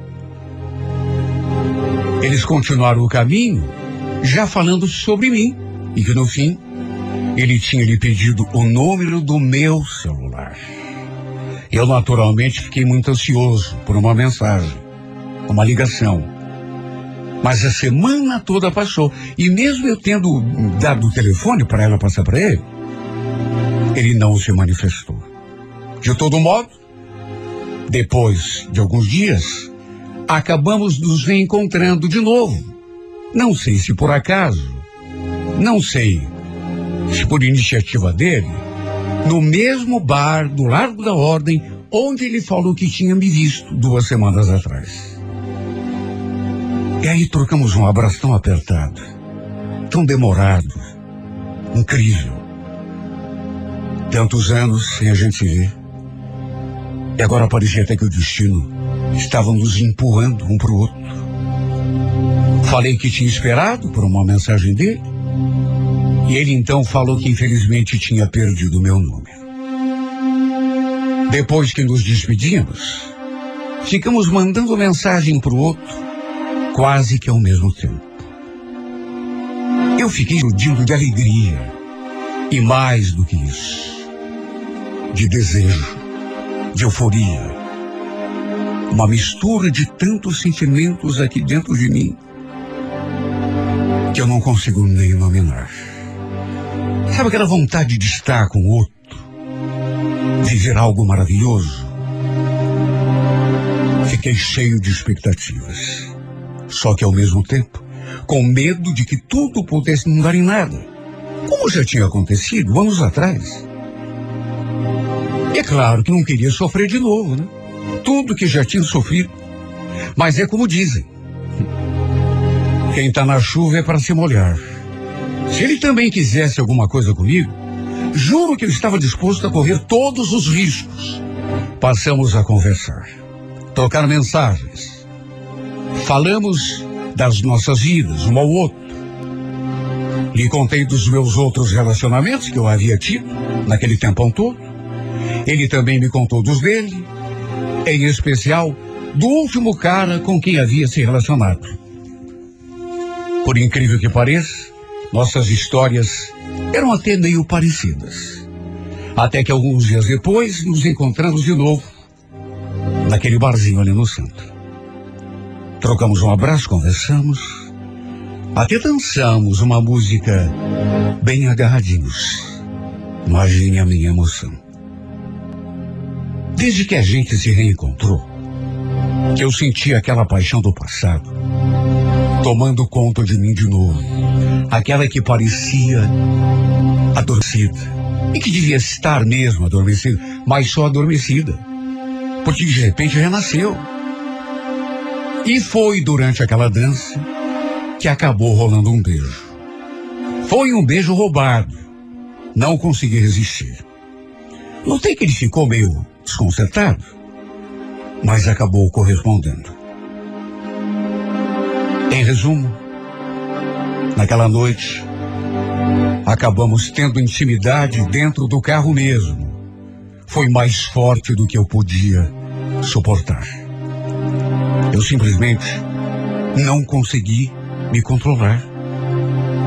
eles continuaram o caminho já falando sobre mim e que no fim ele tinha lhe pedido o número do meu celular. Eu naturalmente fiquei muito ansioso por uma mensagem, uma ligação. Mas a semana toda passou e mesmo eu tendo dado o telefone para ela passar para ele, ele não se manifestou. De todo modo, depois de alguns dias, acabamos nos reencontrando de novo. Não sei se por acaso, não sei se por iniciativa dele, no mesmo bar do Largo da Ordem, onde ele falou que tinha me visto duas semanas atrás. E aí trocamos um abraço tão apertado, tão demorado, incrível. Tantos anos sem a gente se ver. E agora parecia até que o destino estava nos empurrando um para o outro. Falei que tinha esperado por uma mensagem dele. E ele então falou que infelizmente tinha perdido o meu número. Depois que nos despedimos, ficamos mandando mensagem para o outro, quase que ao mesmo tempo. Eu fiquei iludido de alegria. E mais do que isso, de desejo de euforia, Uma mistura de tantos sentimentos aqui dentro de mim que eu não consigo nem nominar. Sabe aquela vontade de estar com o outro? Viver algo maravilhoso? Fiquei cheio de expectativas. Só que ao mesmo tempo, com medo de que tudo pudesse não dar em nada. Como já tinha acontecido anos atrás. É claro que não queria sofrer de novo, né? Tudo que já tinha sofrido. Mas é como dizem. Quem está na chuva é para se molhar. Se ele também quisesse alguma coisa comigo, juro que eu estava disposto a correr todos os riscos. Passamos a conversar, trocar mensagens. Falamos das nossas vidas, um ao outro. Lhe contei dos meus outros relacionamentos que eu havia tido naquele tempão todo. Ele também me contou dos dele, em especial do último cara com quem havia se relacionado. Por incrível que pareça, nossas histórias eram até meio parecidas. Até que alguns dias depois nos encontramos de novo naquele barzinho ali no centro. Trocamos um abraço, conversamos, até dançamos uma música bem agarradinhos. Imagine a minha emoção. Desde que a gente se reencontrou, eu senti aquela paixão do passado, tomando conta de mim de novo. Aquela que parecia adormecida. E que devia estar mesmo adormecida, mas só adormecida. Porque de repente renasceu. E foi durante aquela dança que acabou rolando um beijo. Foi um beijo roubado. Não consegui resistir. Notei que ele ficou meio desconcertado, mas acabou correspondendo. Em resumo, naquela noite, acabamos tendo intimidade dentro do carro mesmo. Foi mais forte do que eu podia suportar. Eu simplesmente não consegui me controlar.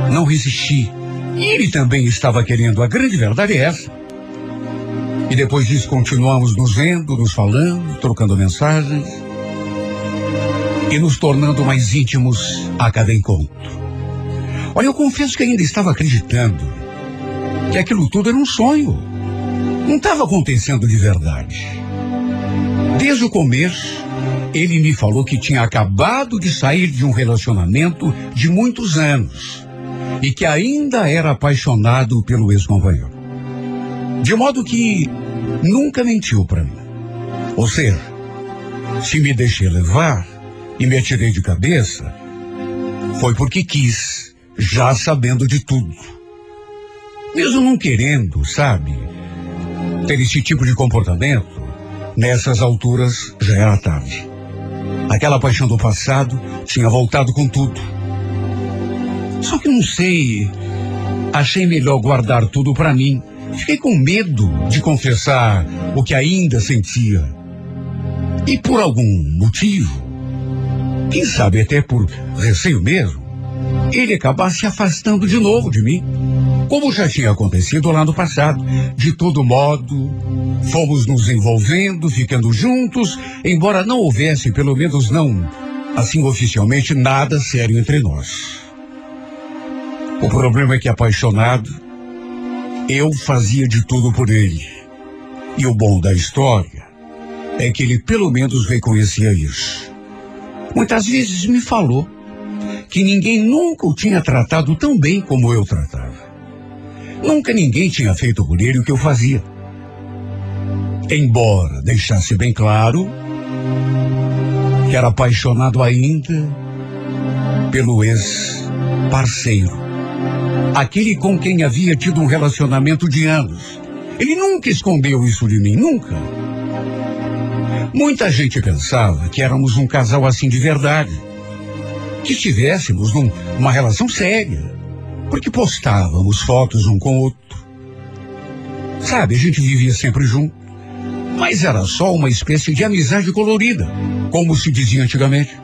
Não resisti. Ele também estava querendo. A grande verdade é essa. E depois disso continuamos nos vendo, nos falando, trocando mensagens e nos tornando mais íntimos a cada encontro. Olha, eu confesso que ainda estava acreditando que aquilo tudo era um sonho. Não estava acontecendo de verdade. Desde o começo, ele me falou que tinha acabado de sair de um relacionamento de muitos anos e que ainda era apaixonado pelo ex-companheiro. De modo que nunca mentiu para mim. Ou seja, se me deixei levar e me atirei de cabeça, foi porque quis, já sabendo de tudo. Mesmo não querendo, sabe, ter esse tipo de comportamento, nessas alturas já era tarde. Aquela paixão do passado tinha voltado com tudo. Só que não sei, achei melhor guardar tudo para mim. Fiquei com medo de confessar o que ainda sentia. E por algum motivo, quem sabe até por receio mesmo, ele acabasse se afastando de novo de mim. Como já tinha acontecido lá no passado. De todo modo, fomos nos envolvendo, ficando juntos, embora não houvesse, pelo menos não, assim oficialmente, nada sério entre nós. O problema é que apaixonado, eu fazia de tudo por ele. E o bom da história é que ele pelo menos reconhecia isso. Muitas vezes me falou que ninguém nunca o tinha tratado tão bem como eu tratava. Nunca ninguém tinha feito por ele o que eu fazia. Embora deixasse bem claro que era apaixonado ainda pelo ex-parceiro. Aquele com quem havia tido um relacionamento de anos. Ele nunca escondeu isso de mim, nunca. Muita gente pensava que éramos um casal assim de verdade. Que estivéssemos num, numa relação séria. Porque postávamos fotos um com o outro. Sabe, a gente vivia sempre junto. Mas era só uma espécie de amizade colorida, como se dizia antigamente.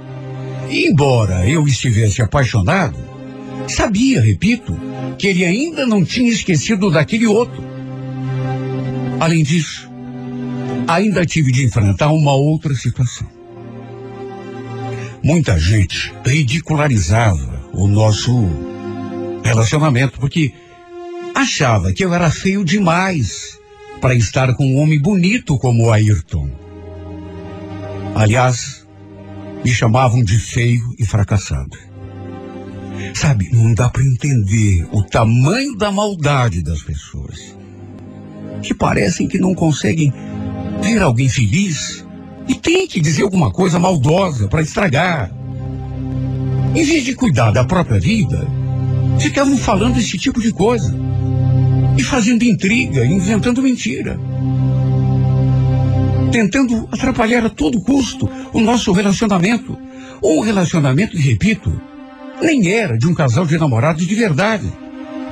E embora eu estivesse apaixonado, sabia, repito, que ele ainda não tinha esquecido daquele outro. Além disso, ainda tive de enfrentar uma outra situação. muita gente ridicularizava o nosso relacionamento, porque achava que eu era feio demais para estar com um homem bonito como o Ayrton. Aliás, me chamavam de feio e fracassado. Sabe, não dá para entender o tamanho da maldade das pessoas. Que parecem que não conseguem ver alguém feliz e tem que dizer alguma coisa maldosa para estragar. Em vez de cuidar da própria vida, ficavam falando esse tipo de coisa. E fazendo intriga, inventando mentira. Tentando atrapalhar a todo custo o nosso relacionamento. Um relacionamento, repito, nem era de um casal de namorados de verdade,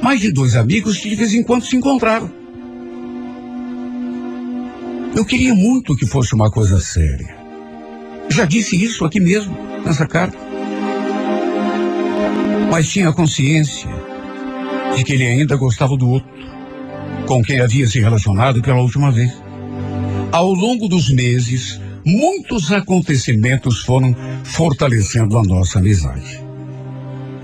mas de dois amigos que de vez em quando se encontraram. Eu queria muito que fosse uma coisa séria. Já disse isso aqui mesmo, nessa carta. Mas tinha consciência de que ele ainda gostava do outro, com quem havia se relacionado pela última vez. Ao longo dos meses, muitos acontecimentos foram fortalecendo a nossa amizade.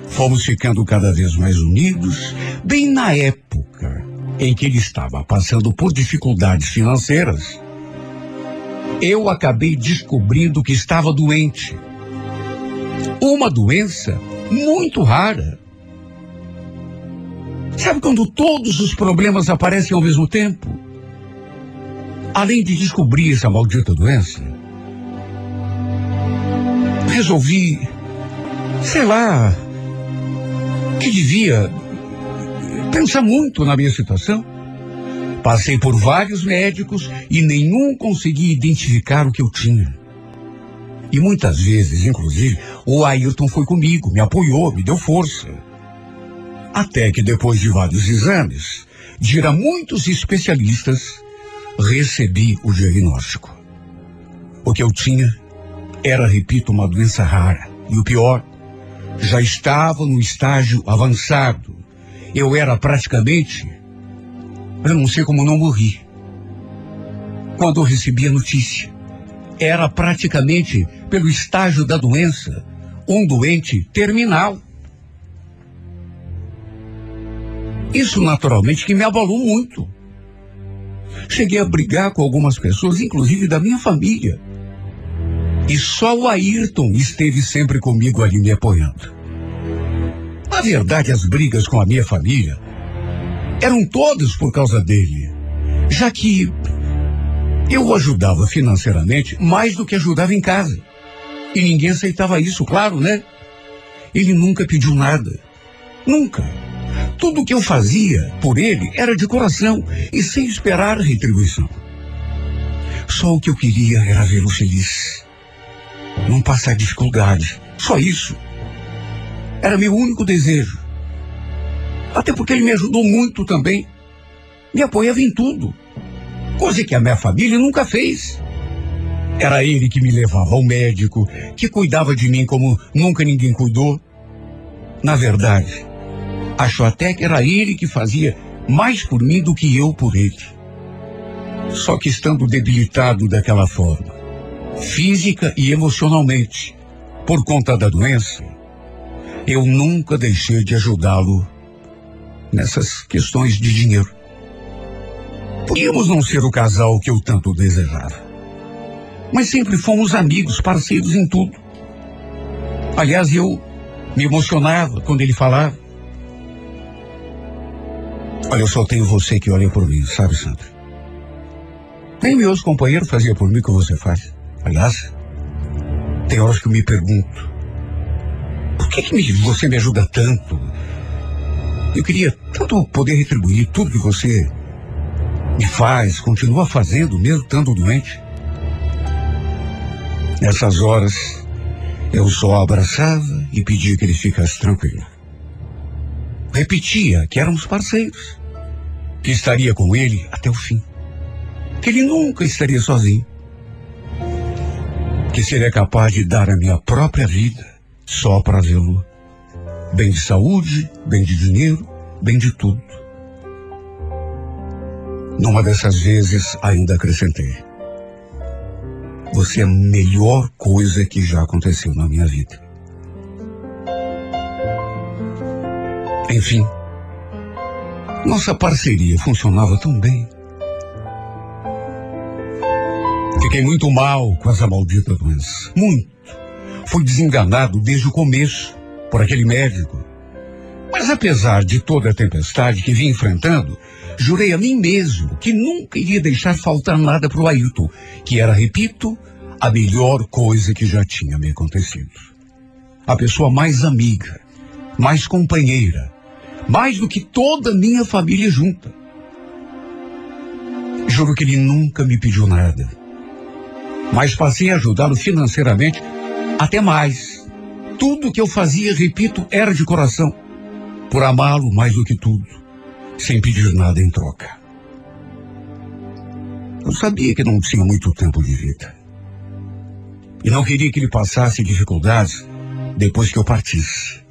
Fomos ficando cada vez mais unidos, bem na época em que ele estava passando por dificuldades financeiras. Eu acabei descobrindo que estava doente. Uma doença muito rara. Sabe quando todos os problemas aparecem ao mesmo tempo? Além de descobrir essa maldita doença, resolvi, sei lá, que devia pensar muito na minha situação. Passei por vários médicos e nenhum conseguia identificar o que eu tinha. E muitas vezes, inclusive, o Ayrton foi comigo, me apoiou, me deu força. Até que depois de vários exames, de ir a muitos especialistas, recebi o diagnóstico. O que eu tinha era, repito, uma doença rara. E o pior, já estava no estágio avançado. Eu era praticamente. Eu não sei como não morri. Quando eu recebi a notícia, era praticamente pelo estágio da doença, um doente terminal. Isso naturalmente que me abalou muito. Cheguei a brigar com algumas pessoas, inclusive da minha família. E só o Ayrton esteve sempre comigo ali me apoiando. Na verdade, as brigas com a minha família eram todas por causa dele, já que eu o ajudava financeiramente mais do que ajudava em casa. E ninguém aceitava isso, claro, né? Ele nunca pediu nada. Nunca. Tudo que eu fazia por ele era de coração e sem esperar retribuição. Só o que eu queria era vê-lo feliz. Não passar dificuldade. Só isso. Era meu único desejo. Até porque ele me ajudou muito também. Me apoiava em tudo. Coisa que a minha família nunca fez. Era ele que me levava ao médico, que cuidava de mim como nunca ninguém cuidou. Na verdade, acho até que era ele que fazia mais por mim do que eu por ele. Só que estando debilitado daquela forma, física e emocionalmente, por conta da doença, eu nunca deixei de ajudá-lo nessas questões de dinheiro. Podíamos não ser o casal que eu tanto desejava. Mas sempre fomos amigos, parceiros em tudo. Aliás, eu me emocionava quando ele falava. Olha, eu só tenho você que olha por mim, sabe, Sandra? Nem meus companheiros faziam por mim o que você faz. Aliás, tem horas que eu me pergunto: por que, que você me ajuda tanto? Eu queria tanto poder retribuir tudo que você me faz, continua fazendo, mesmo estando doente. Nessas horas, eu só abraçava e pedia que ele ficasse tranquilo. Repetia que éramos parceiros, que estaria com ele até o fim, que ele nunca estaria sozinho, que seria capaz de dar a minha própria vida só para vê-lo bem de saúde, bem de dinheiro, bem de tudo. Numa dessas vezes, ainda acrescentei. Você é a melhor coisa que já aconteceu na minha vida. Enfim, nossa parceria funcionava tão bem. Fiquei muito mal com essa maldita doença. Muito. Fui desenganado desde o começo por aquele médico. Mas apesar de toda a tempestade que vim enfrentando, jurei a mim mesmo que nunca iria deixar faltar nada para o Ailton, que era, repito, a melhor coisa que já tinha me acontecido. A pessoa mais amiga, mais companheira, mais do que toda a minha família junta. Juro que ele nunca me pediu nada, mas passei a ajudá-lo financeiramente até mais. Tudo que eu fazia, repito, era de coração, por amá-lo mais do que tudo, sem pedir nada em troca. Eu sabia que não tinha muito tempo de vida. E não queria que ele passasse dificuldades depois que eu partisse.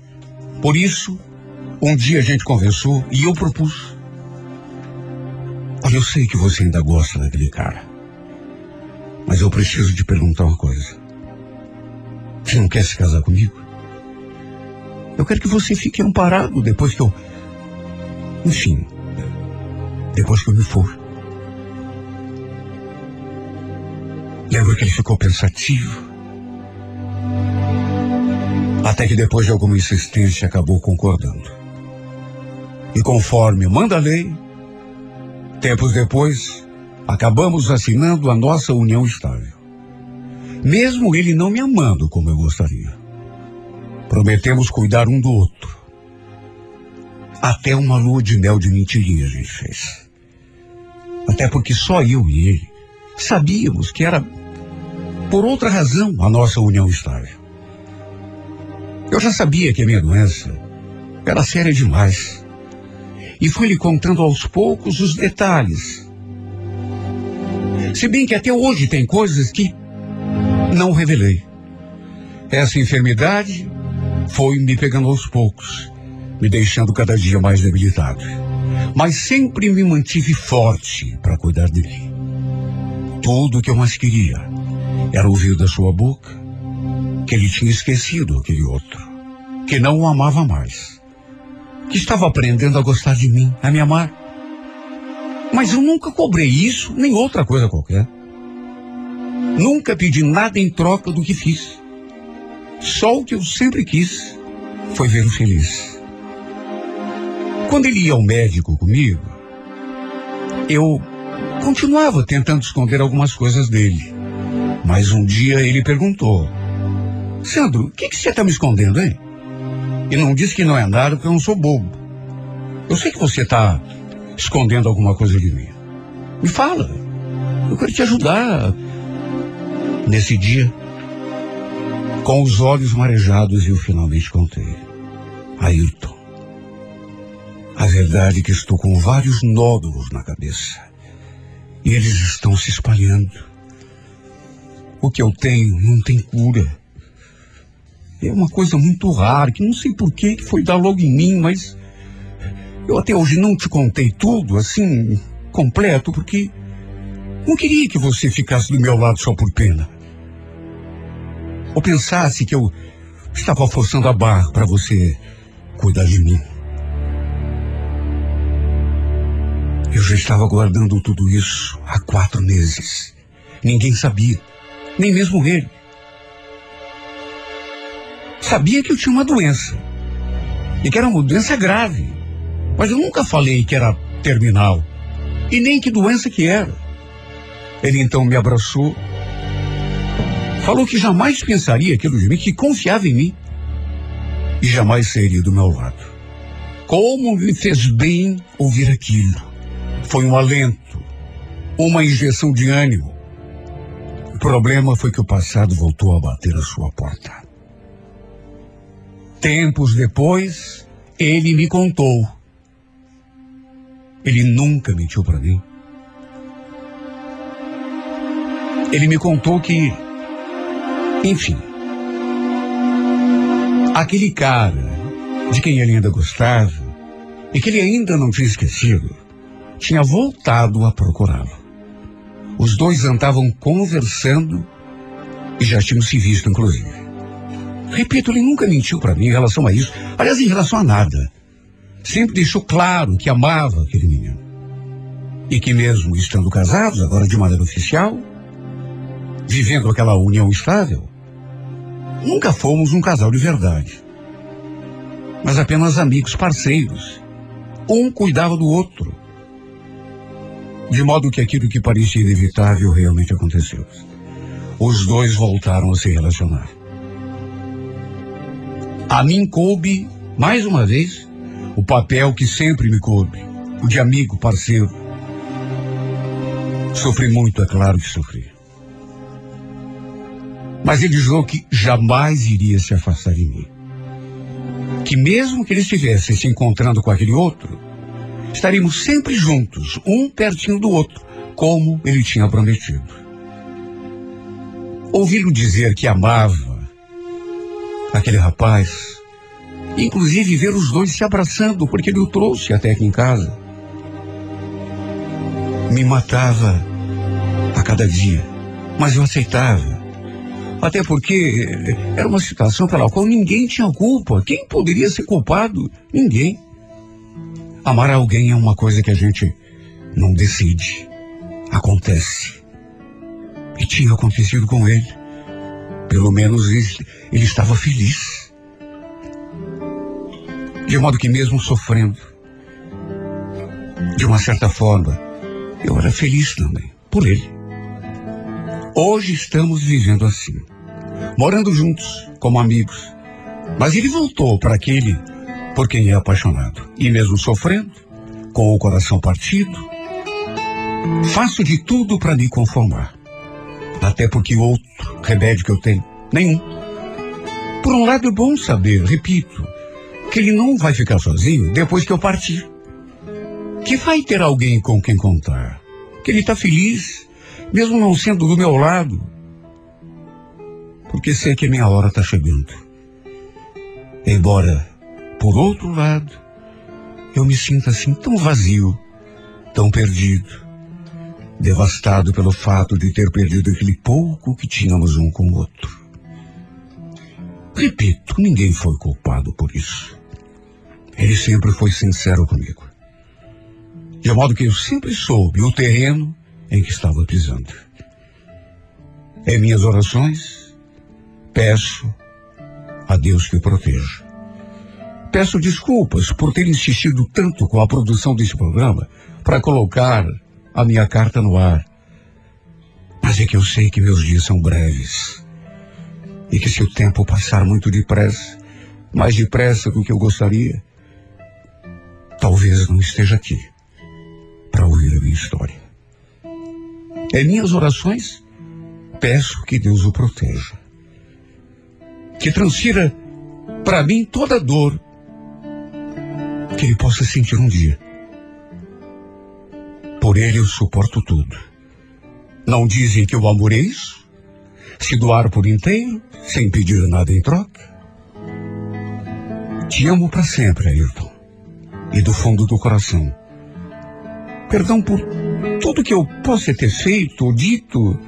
Por isso, um dia a gente conversou e eu propus. Olha, eu sei que você ainda gosta daquele cara. Mas eu preciso te perguntar uma coisa. Você não quer se casar comigo? Eu quero que você fique amparado depois que eu. Enfim. Depois que eu me for. Lembro que ele ficou pensativo. Até que depois de alguma insistência acabou concordando. E conforme manda a lei, tempos depois, acabamos assinando a nossa união estável. Mesmo ele não me amando como eu gostaria. Prometemos cuidar um do outro. Até uma lua de mel de mentirinha a gente fez. Até porque só eu e ele sabíamos que era por outra razão a nossa união estável. Eu já sabia que a minha doença era séria demais. E fui lhe contando aos poucos os detalhes. Se bem que até hoje tem coisas que não revelei. Essa enfermidade foi me pegando aos poucos, me deixando cada dia mais debilitado. Mas sempre me mantive forte para cuidar dele. Tudo o que eu mais queria era ouvir da sua boca que ele tinha esquecido aquele outro, que não o amava mais, que estava aprendendo a gostar de mim, a me amar. Mas eu nunca cobrei isso, nem outra coisa qualquer. Nunca pedi nada em troca do que fiz. Só o que eu sempre quis foi vê-lo feliz. Quando ele ia ao médico comigo, eu continuava tentando esconder algumas coisas dele. Mas um dia ele perguntou: Sandro, o que, que você está me escondendo, hein? E não disse que não é nada porque eu não sou bobo. Eu sei que você está escondendo alguma coisa de mim. Me fala. Eu quero te ajudar. Nesse dia, com os olhos marejados, eu finalmente contei. Ailton. A verdade é que estou com vários nódulos na cabeça. E eles estão se espalhando. O que eu tenho não tem cura. É uma coisa muito rara, que não sei por que foi dar logo em mim, mas eu até hoje não te contei tudo, assim, completo, porque não queria que você ficasse do meu lado só por pena. Ou pensasse que eu estava forçando a barra para você cuidar de mim. Eu já estava guardando tudo isso há quatro meses. Ninguém sabia, nem mesmo ele. Sabia que eu tinha uma doença. E que era uma doença grave. Mas eu nunca falei que era terminal. E nem que doença que era. Ele então me abraçou. Falou que jamais pensaria aquilo de mim, que confiava em mim. E jamais seria do meu lado. Como me fez bem ouvir aquilo. Foi um alento. Uma injeção de ânimo. O problema foi que o passado voltou a bater a sua porta. Tempos depois, ele me contou. Ele nunca mentiu para mim. Ele me contou que, enfim, aquele cara de quem ele ainda gostava e que ele ainda não tinha esquecido, tinha voltado a procurá-lo. Os dois andavam conversando E já tínhamos se visto, inclusive. Repito, ele nunca mentiu para mim em relação a isso. Aliás, em relação a nada. Sempre deixou claro que amava aquele menino. E que mesmo estando casados, agora de maneira oficial, vivendo aquela união estável, nunca fomos um casal de verdade. Mas apenas amigos, parceiros. Um cuidava do outro. De modo que aquilo que parecia inevitável realmente aconteceu. Os dois voltaram a se relacionar. A mim coube, mais uma vez, o papel que sempre me coube, o de amigo, parceiro. Sofri muito, é claro que sofri. Mas ele jurou que jamais iria se afastar de mim. Que mesmo que ele estivesse se encontrando com aquele outro, estaríamos sempre juntos, um pertinho do outro, como ele tinha prometido. Ouvi-lo dizer que amava aquele rapaz, inclusive ver os dois se abraçando, porque ele o trouxe até aqui em casa. Me matava a cada dia, mas eu aceitava. Até porque era uma situação pela qual ninguém tinha culpa. Quem poderia ser culpado? Ninguém. Amar alguém é uma coisa que a gente não decide. Acontece. E tinha acontecido com ele. Pelo menos ele, ele estava feliz. De modo que mesmo sofrendo, de uma certa forma, eu era feliz também, por ele. Hoje estamos vivendo assim, morando juntos, como amigos. Mas ele voltou para aquele por quem é apaixonado. E mesmo sofrendo, com o coração partido, faço de tudo para me conformar. Até porque outro remédio que eu tenho, nenhum. Por um lado é bom saber, repito, que ele não vai ficar sozinho depois que eu partir. Que vai ter alguém com quem contar. Que ele está feliz, mesmo não sendo do meu lado. Porque sei que minha hora está chegando. Embora, por outro lado, eu me sinta assim tão vazio, tão perdido devastado pelo fato de ter perdido aquele pouco que tínhamos um com o outro. Repito, ninguém foi culpado por isso. Ele sempre foi sincero comigo. De modo que eu sempre soube o terreno em que estava pisando. Em minhas orações, peço a Deus que o proteja. Peço desculpas por ter insistido tanto com a produção desse programa para colocar a minha carta no ar. Mas é que eu sei que meus dias são breves. E que se o tempo passar muito depressa, mais depressa do que eu gostaria, talvez não esteja aqui para ouvir a minha história. Em minhas orações, peço que Deus o proteja. Que transfira para mim toda dor que ele possa sentir um dia. Por ele eu suporto tudo. Não dizem que o amor é isso? Se doar por inteiro, sem pedir nada em troca? Te amo para sempre, Ayrton. E do fundo do coração. Perdão por tudo que eu possa ter feito ou dito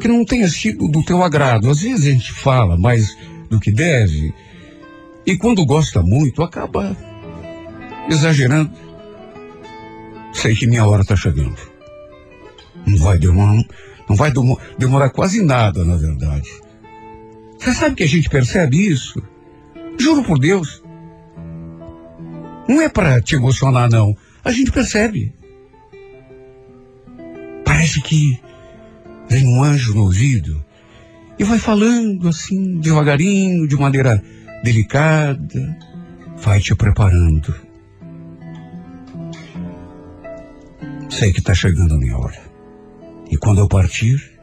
que não tenha sido do teu agrado. Às vezes a gente fala mais do que deve. E quando gosta muito, acaba exagerando. Sei que minha hora está chegando. Não vai demorar, não vai demorar quase nada, na verdade. Você sabe que a gente percebe isso? Juro por Deus. Não é para te emocionar, não. A gente percebe. Parece que vem um anjo no ouvido e vai falando assim, devagarinho, de maneira delicada, vai te preparando. Sei que está chegando a minha hora. E quando eu partir,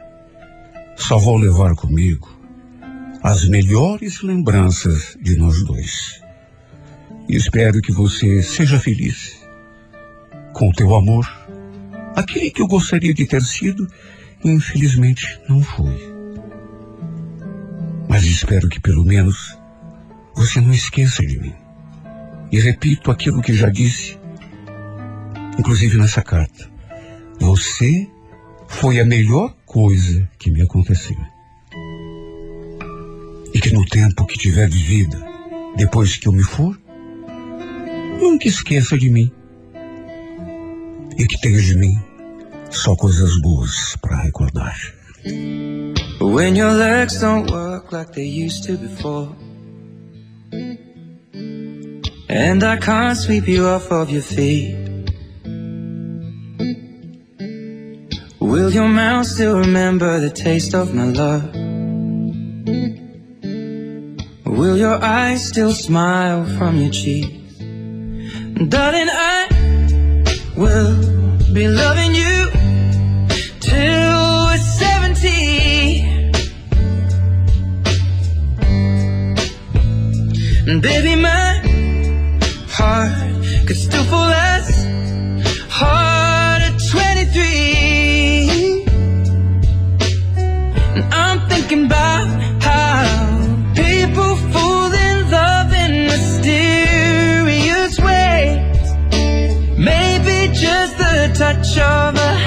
só vou levar comigo as melhores lembranças de nós dois. E espero que você seja feliz com o teu amor. Aquele que eu gostaria de ter sido, infelizmente não foi. Mas espero que pelo menos você não esqueça de mim. E repito aquilo que já disse inclusive nessa carta. Você foi a melhor coisa que me aconteceu. que no tempo que tiver de vida, depois que eu me for, nunca esqueça de mim. E que tenha de mim só coisas boas para recordar. When your legs don't work like they used to before. And I can't sweep you off of your feet. Will your mouth still remember the taste of my love? Will your eyes still smile from your cheeks? Darling, I will be loving you till we're 70. And baby, my heart could still fall as hard thinking about how people fall in love in mysterious ways. Maybe just the touch of a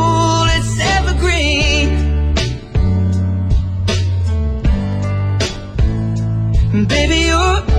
Baby, your